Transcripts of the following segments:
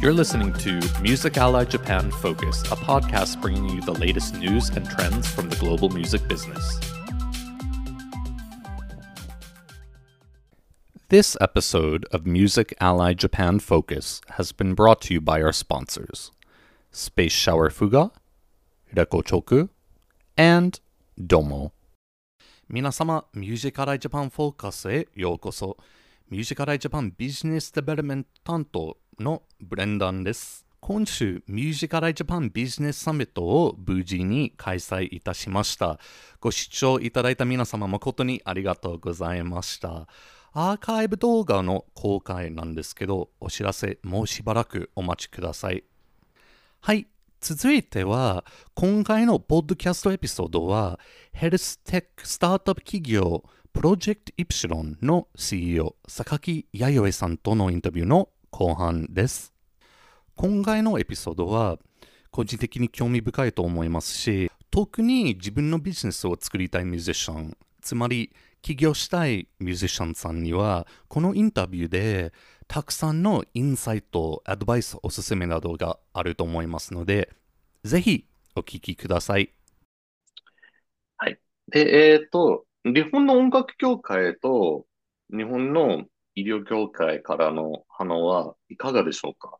You're listening to Music Ally Japan Focus, a podcast bringing you the latest news and trends from the global music business. This episode of Music Ally Japan Focus has been brought to you by our sponsors Space Shower Fuga, Rekochoku, and Domo. 皆様、ミュージカルアイジャパンフォーカスへようこそ。ミュージカルアイジャパンビジネスデベロメント担当 のブレンダンです。今週、ミュージカルアイジャパンビジネスサミットを無事に開催いたしました。ご視聴いただいた皆様誠にありがとうございました。アーカイブ動画の公開なんですけど、お知らせもうしばらくお待ちください。はい。続いては、今回のポッドキャストエピソードは、ヘルステックスタートアップ企業、プロジェクトイプシロンの CEO、榊弥生さんとのインタビューの後半です。今回のエピソードは、個人的に興味深いと思いますし、特に自分のビジネスを作りたいミュージシャン、つまり起業したいミュージシャンさんには、このインタビューでたくさんのインサイト、アドバイス、おすすめなどがあると思いますので、ぜひお聞きください。はい。で、えっ、ー、と、日本の音楽協会と日本の医療業界からの反応はいかがでしょうか？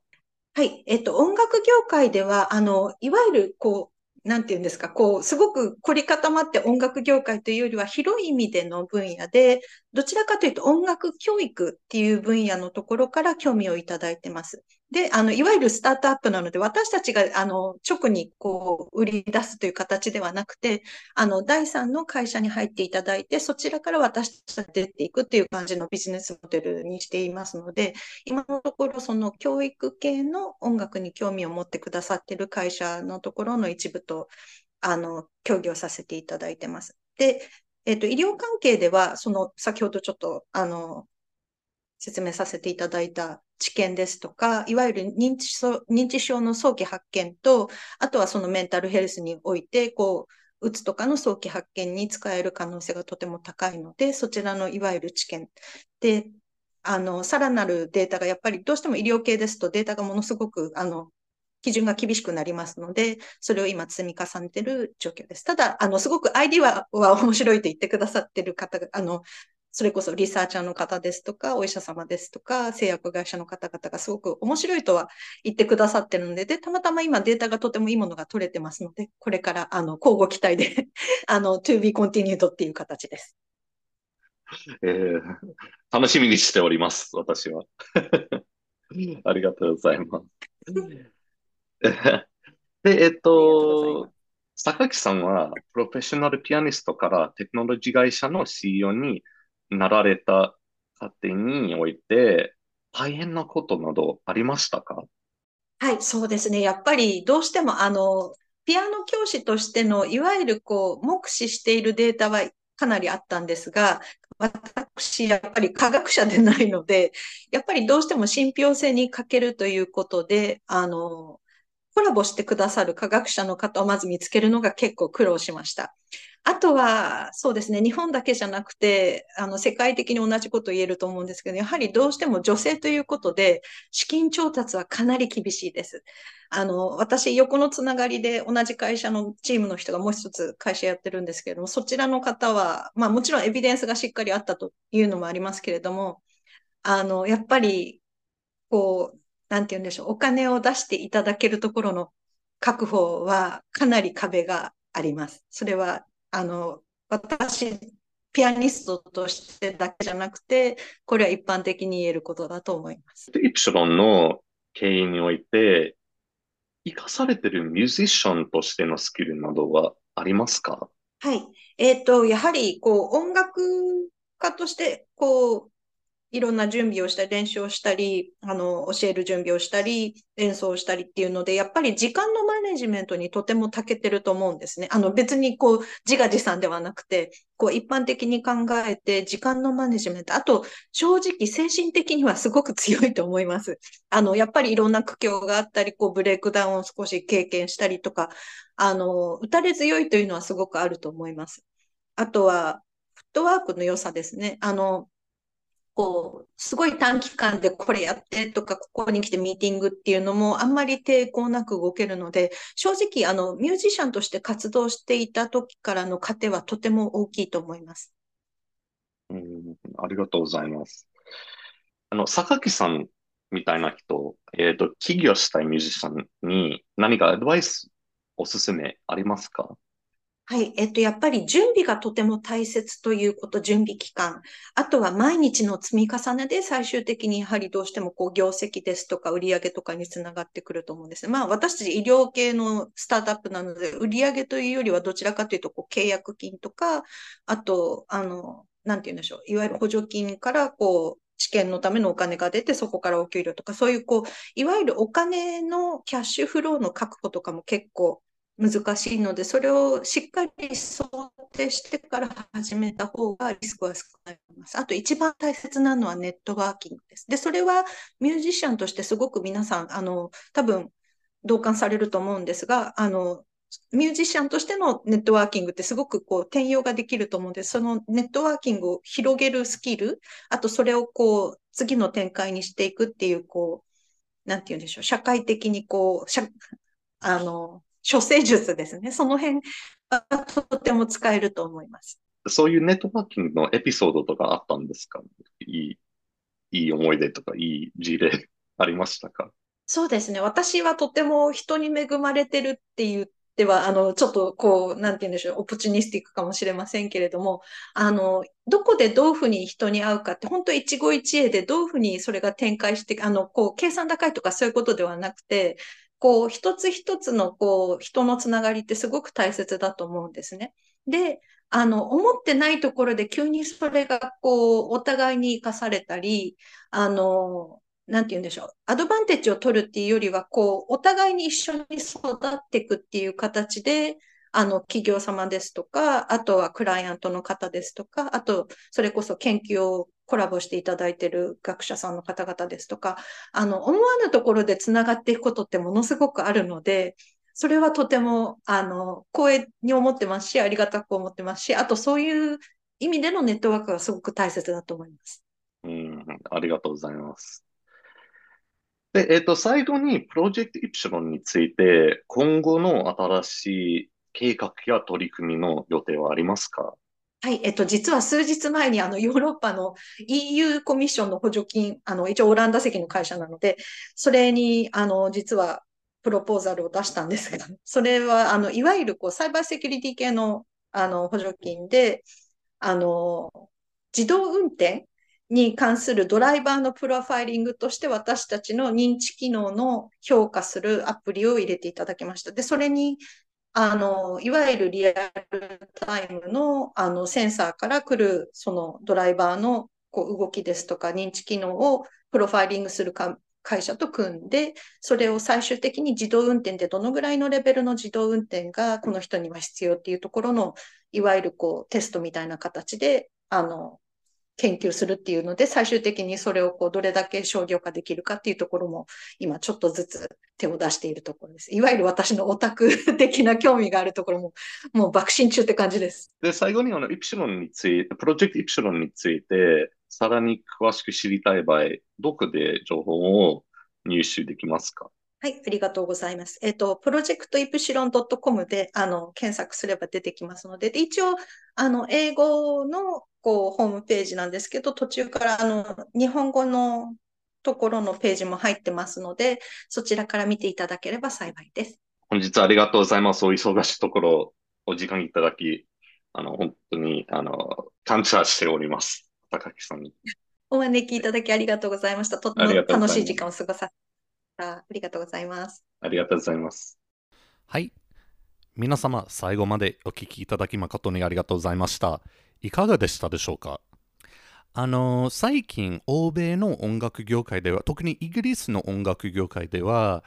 はい。えっと、音楽業界では、あの、いわゆる、こう、なんていうんですか、こう、すごく凝り固まって音楽業界というよりは広い意味での分野で、どちらかというと音楽教育っていう分野のところから興味をいただいてます。で、あの、いわゆるスタートアップなので、私たちが、あの、直にこう、売り出すという形ではなくて、あの、第三の会社に入っていただいて、そちらから私たちが出ていくっていう感じのビジネスモデルにしていますので、今のところ、その教育系の音楽に興味を持ってくださっている会社のところの一部と、あの、協議をさせていただいてます。で、えっと、医療関係では、その、先ほどちょっと、あの、説明させていただいた知見ですとか、いわゆる認知症認知症の早期発見と、あとはそのメンタルヘルスにおいて、こう、うつとかの早期発見に使える可能性がとても高いので、そちらのいわゆる知見。で、あの、さらなるデータがやっぱりどうしても医療系ですとデータがものすごく、あの、基準が厳しくなりますので、それを今積み重ねている状況です。ただ、あの、すごく ID はは面白いと言ってくださっている方が、あの、それこそリサーチャーの方ですとか、お医者様ですとか、製薬会社の方々がすごく面白いとは言ってくださってるので、で、たまたま今データがとてもいいものが取れてますので、これからあの交互期待で あの、to be continued っていう形です。えー、楽しみにしております、私は。ありがとうございます。で、えっと、榊さんはプロフェッショナルピアニストからテクノロジー会社の CEO になられた過程において、大変なことなどありましたか？はい、そうですね。やっぱりどうしても、あの、ピアノ教師としての、いわゆるこう、目視しているデータはかなりあったんですが、私、やっぱり科学者でないので、やっぱりどうしても信憑性に欠けるということで、あの、コラボしてくださる科学者の方をまず見つけるのが結構苦労しました。あとは、そうですね、日本だけじゃなくて、あの、世界的に同じこと言えると思うんですけど、やはりどうしても女性ということで、資金調達はかなり厳しいです。あの、私、横のつながりで同じ会社のチームの人がもう一つ会社やってるんですけれども、そちらの方は、まあもちろんエビデンスがしっかりあったというのもありますけれども、あの、やっぱり、こう、なんて言うんでしょう、お金を出していただけるところの確保はかなり壁があります。それはあの、私、ピアニストとしてだけじゃなくて、これは一般的に言えることだと思います。イプシロンの経営において、生かされているミュージシャンとしてのスキルなどはありますか？はい。えっ、ー、と、やはり、こう、音楽家として、こう、いろんな準備をしたり、練習をしたり、あの、教える準備をしたり、演奏したりっていうので、やっぱり時間のマネジメントにとても長けてると思うんですね。あの、別にこう、自画自賛ではなくて、こう、一般的に考えて、時間のマネジメント、あと、正直、精神的にはすごく強いと思います。あの、やっぱりいろんな苦境があったり、こう、ブレイクダウンを少し経験したりとか、あの、打たれ強いというのはすごくあると思います。あとは、フットワークの良さですね。あの、こう、すごい短期間でこれやってとか、ここに来てミーティングっていうのもあんまり抵抗なく動けるので、正直、あの、ミュージシャンとして活動していた時からの糧はとても大きいと思います。うん、ありがとうございます。あの、榊さんみたいな人、えっ、ー、と、起業したいミュージシャンに何かアドバイスおすすめありますか？はい。えっと、やっぱり準備がとても大切ということ、準備期間。あとは毎日の積み重ねで最終的にやはりどうしてもこう業績ですとか売上とかにつながってくると思うんです。まあ私たち医療系のスタートアップなので、売上というよりはどちらかというとこう契約金とか、あと、あの、なんて言うんでしょう。いわゆる補助金からこう、試験のためのお金が出て、そこからお給料とか、そういうこう、いわゆるお金のキャッシュフローの確保とかも結構難しいので、それをしっかり想定してから始めた方がリスクは少ないと思います。あと一番大切なのはネットワーキングです。で、それはミュージシャンとしてすごく皆さん、あの、多分同感されると思うんですが、あの、ミュージシャンとしてのネットワーキングってすごくこう転用ができると思うんです。そのネットワーキングを広げるスキル、あとそれをこう次の展開にしていくっていう、こう、なんて言うんでしょう、社会的にこう、あの、処世術ですね。その辺はとても使えると思います。そういうネットワーキングのエピソードとかあったんですか？いい、いい思い出とか、いい事例ありましたか？そうですね。私はとても人に恵まれてるって言っては、あの、ちょっとこう、なんて言うんでしょう、オポチュニスティックかもしれませんけれども、あの、どこでどういうふうに人に会うかって、本当一期一会でどういうふうにそれが展開して、あの、こう、計算高いとかそういうことではなくて、こう、一つ一つの、こう、人のつながりってすごく大切だと思うんですね。で、あの、思ってないところで急にそれが、こう、お互いに生かされたり、あの、なんて言うんでしょう。アドバンテージを取るっていうよりは、こう、お互いに一緒に育っていくっていう形で、あの、企業様ですとか、あとはクライアントの方ですとか、あと、それこそ研究をコラボしていただいている学者さんの方々ですとか、あの、思わぬところでつながっていくことってものすごくあるので、それはとても、あの、光栄に思ってますし、ありがたく思ってますし、あとそういう意味でのネットワークがすごく大切だと思います。うん、ありがとうございます。で、えっ、ー、と、最後にプロジェクトイプシロンについて、今後の新しい計画や取り組みの予定はありますか？はい、えっと、実は数日前にあのヨーロッパの EU コミッションの補助金、あの、一応オランダ籍の会社なので、それに、あの、実はプロポーザルを出したんですが、それは、あの、いわゆるこう、サイバーセキュリティ系の、あの、補助金で、あの、自動運転に関するドライバーのプロファイリングとして私たちの認知機能の評価するアプリを入れていただきました。で、それにあの、いわゆるリアルタイムのあのセンサーから来るそのドライバーのこう動きですとか認知機能をプロファイリングするか会社と組んで、それを最終的に自動運転でどのぐらいのレベルの自動運転がこの人には必要っていうところの、いわゆるこうテストみたいな形で、あの、研究するっていうので、最終的にそれをこうどれだけ商業化できるかっていうところも、今ちょっとずつ手を出しているところです。いわゆる私のオタク的な興味があるところも、もう爆心中って感じです。で、最後にあの、イプシロンについて、プロジェクトイプシロンについて、さらに詳しく知りたい場合、どこで情報を入手できますか？はい、ありがとうございます。えっ、と、プロジェクトイプシロン .com で、あの、検索すれば出てきますので、で一応、あの、英語の、こう、ホームページなんですけど、途中から、あの、日本語のところのページも入ってますので、そちらから見ていただければ幸いです。本日はありがとうございます。お忙しいところ、お時間いただき、あの、本当に、あの、感謝しております。高木さんに。お招きいただきありがとうございました。とても楽しい時間を過ごさせありがとうございます。ありがとうございます。はい。皆様、最後までお聞きいただき誠にありがとうございました。いかがでしたでしょうか？あの最近、欧米の音楽業界では、特にイギリスの音楽業界では、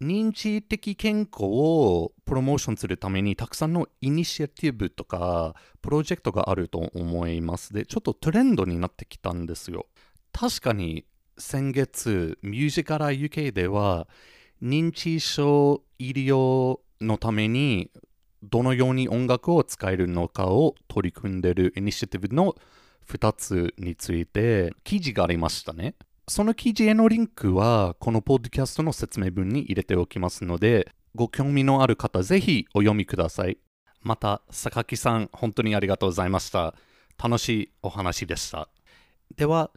認知的健康をプロモーションするためにたくさんのイニシアティブとかプロジェクトがあると思います。で、ちょっとトレンドになってきたんですよ。確かに先月、ミュージカル UK では、認知症医療のためにどのように音楽を使えるのかを取り組んでいるイニシアティブの2つについて記事がありましたね。その記事へのリンクはこのポッドキャストの説明文に入れておきますので、ご興味のある方ぜひお読みください。また、榊さん、本当にありがとうございました。楽しいお話でした。では、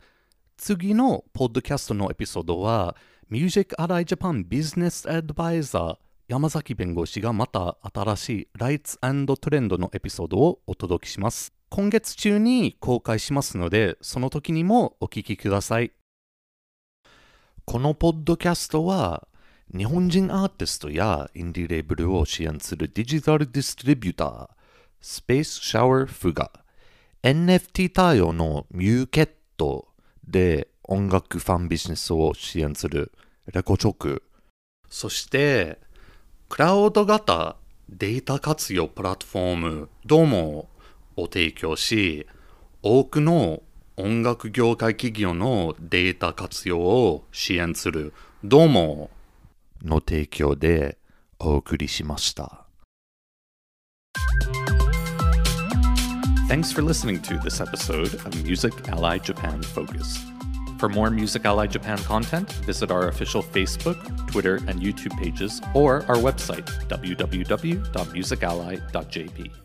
次のポッドキャストのエピソードは、Music Ally Japan Business Advisor 山崎弁護士がまた新しいライツトレンドのエピソードをお届けします。今月中に公開しますので、その時にもお聞きください。このポッドキャストは、日本人アーティストやインディレーブルを支援するデジタルディストリビューター、スペースシャワーフが NFT 対応のミューケットで音楽ファンビジネスを支援するレコチョク、そしてクラウド型データ活用プラットフォームドモを提供し、多くの音楽業界企業のデータ活用を支援するドモの提供でお送りしました。Thanks for listening to this episode of Music Ally Japan Focus. For more Music Ally Japan content, visit our official Facebook, Twitter, and YouTube pages or our website, www.musically.jp.